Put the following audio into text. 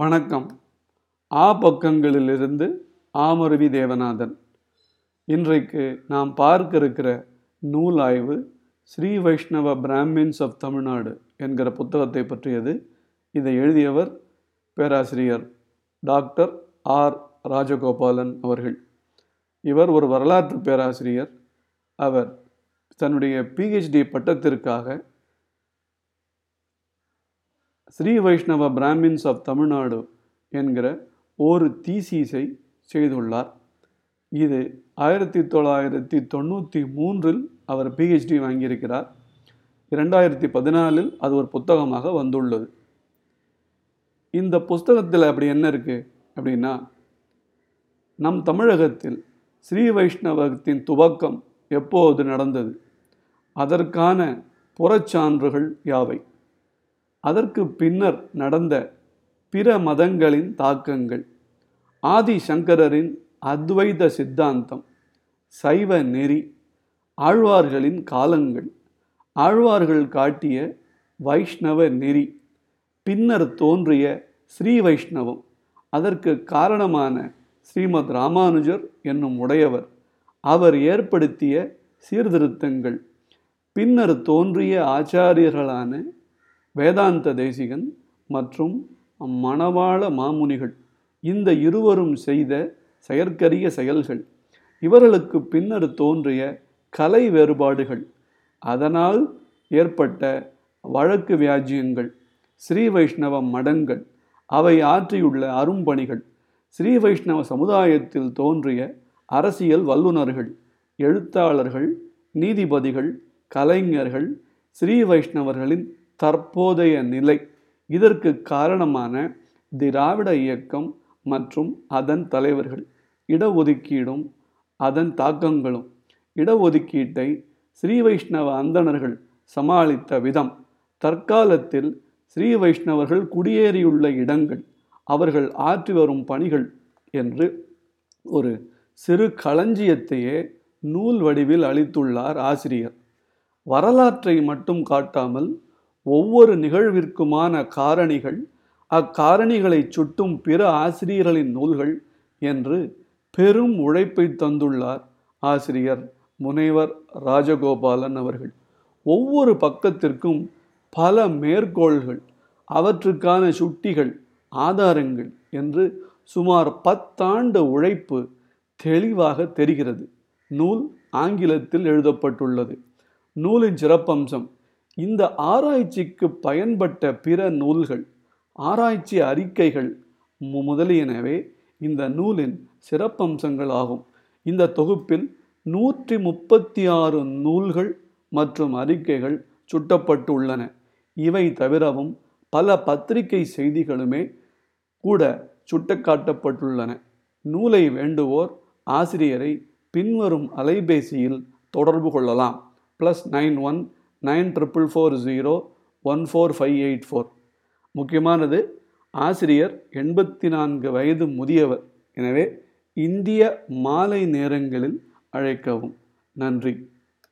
வணக்கம். ஆ பக்கங்களிலிருந்து ஆமருவி தேவநாதன். இன்றைக்கு நாம் பார்க்க இருக்கிற நூல் ஆய்வு ஸ்ரீ வைஷ்ணவ பிராமின்ஸ் ஆஃப் தமிழ்நாடு என்கிற புத்தகத்தை பற்றியது. இதை எழுதியவர் பேராசிரியர் டாக்டர் ஆர் ராஜகோபாலன் அவர்கள். இவர் ஒரு வரலாற்று பேராசிரியர். அவர் தன்னுடைய பிஹெச்டி பட்டத்திற்காக ஸ்ரீ வைஷ்ணவ பிராமின்ஸ் ஆஃப் தமிழ்நாடு என்கிற ஒரு தீசீஸை செய்துள்ளார். இது ஆயிரத்தி தொள்ளாயிரத்தி தொண்ணூற்றி மூன்றில் அவர் பிஹெச்டி வாங்கியிருக்கிறார். இரண்டாயிரத்தி பதினாலில் அது ஒரு புத்தகமாக வந்துள்ளது. இந்த புஸ்தகத்தில் அப்படி என்ன இருக்குது அப்படின்னா நம் தமிழகத்தில் ஸ்ரீ வைஷ்ணவத்தின் துவக்கம் எப்போது நடந்தது? அதற்கான புறச்சான்றுகள் யாவை? அதற்கு பின்னர் நடந்த பிற மதங்களின் தாக்கங்கள். ஆதி சங்கரரின் அத்வைத சித்தாந்தம் சைவ நெறி ஆழ்வார்களின் காலங்கள் ஆழ்வார்கள் காட்டிய வைஷ்ணவ நெறி பின்னர் தோன்றிய ஸ்ரீ வைஷ்ணவம். அதற்கு காரணமான ஸ்ரீமத் ராமானுஜர் என்னும் உடையவர் அவர் ஏற்படுத்திய சீர்திருத்தங்கள். பின்னர் தோன்றிய ஆச்சாரியர்களான வேதாந்த தேசிகன் மற்றும் மணவாள மாமுனிகள் இந்த இருவரும் செய்த செயற்கரிய செயல்கள். இவர்களுக்கு பின்னர் தோன்றிய கலை வேறுபாடுகள். அதனால் ஏற்பட்ட வழக்கு வியாஜியங்கள் ஸ்ரீ வைஷ்ணவ மடங்கள் அவை ஆற்றியுள்ள அரும்பணிகள் ஸ்ரீ வைஷ்ணவ சமுதாயத்தில் தோன்றிய அரசியல் வல்லுநர்கள் எழுத்தாளர்கள் நீதிபதிகள் கலைஞர்கள் ஸ்ரீ வைஷ்ணவர்களின் தற்போதைய நிலை. இதற்கு காரணமான திராவிட இயக்கம் மற்றும் அதன் தலைவர்கள் இடஒதுக்கீடும் அதன் தாக்கங்களும். இடஒதுக்கீட்டை ஸ்ரீ வைஷ்ணவ அந்தணர்கள் சமாளித்த விதம். தற்காலத்தில் ஸ்ரீ வைஷ்ணவர்கள் குடியேறியுள்ள இடங்கள் அவர்கள் ஆற்றி வரும் பணிகள் என்று ஒரு சிறு களஞ்சியத்தையே நூல் வடிவில் அளித்துள்ளார் ஆசிரியர். வரலாற்றை மட்டும் காட்டாமல் ஒவ்வொரு நிகழ்விற்குமான காரணிகள் அக்காரணிகளை சுட்டும் பிற ஆசிரியர்களின் நூல்கள் என்று பெரும் உழைப்பை தந்துள்ளார் ஆசிரியர் முனைவர் ராஜகோபாலன் அவர்கள். ஒவ்வொரு பக்கத்திற்கும் பல மேற்கோள்கள் அவற்றுக்கான சுட்டிகள் ஆதாரங்கள் என்று சுமார் பத்தாண்டு உழைப்பு தெளிவாக தெரிகிறது. நூல் ஆங்கிலத்தில் எழுதப்பட்டுள்ளது. நூலின் சிறப்பம்சம் இந்த ஆராய்ச்சிக்கு பயன்பட்ட பிற நூல்கள் ஆராய்ச்சி அறிக்கைகள் முதலியனவே இந்த நூலின் சிறப்பம்சங்கள் ஆகும் இந்த தொகுப்பில் நூற்றி முப்பத்தி ஆறு நூல்கள் மற்றும் அறிக்கைகள் சுட்டப்பட்டுள்ளன. இவை தவிரவும் பல பத்திரிகை செய்திகளுமே கூட சுட்டக்காட்டப்பட்டுள்ளன. நூலை வேண்டுவோர் ஆசிரியரை பின்வரும் அலைபேசியில் தொடர்பு கொள்ளலாம். Plus nine one nine triple four zero one four five eight four. முக்கியமானது ஆசிரியர் எண்பத்தி நான்கு வயது முதியவர். எனவே இந்திய மாலை நேரங்களில் அழைக்கவும். நன்றி.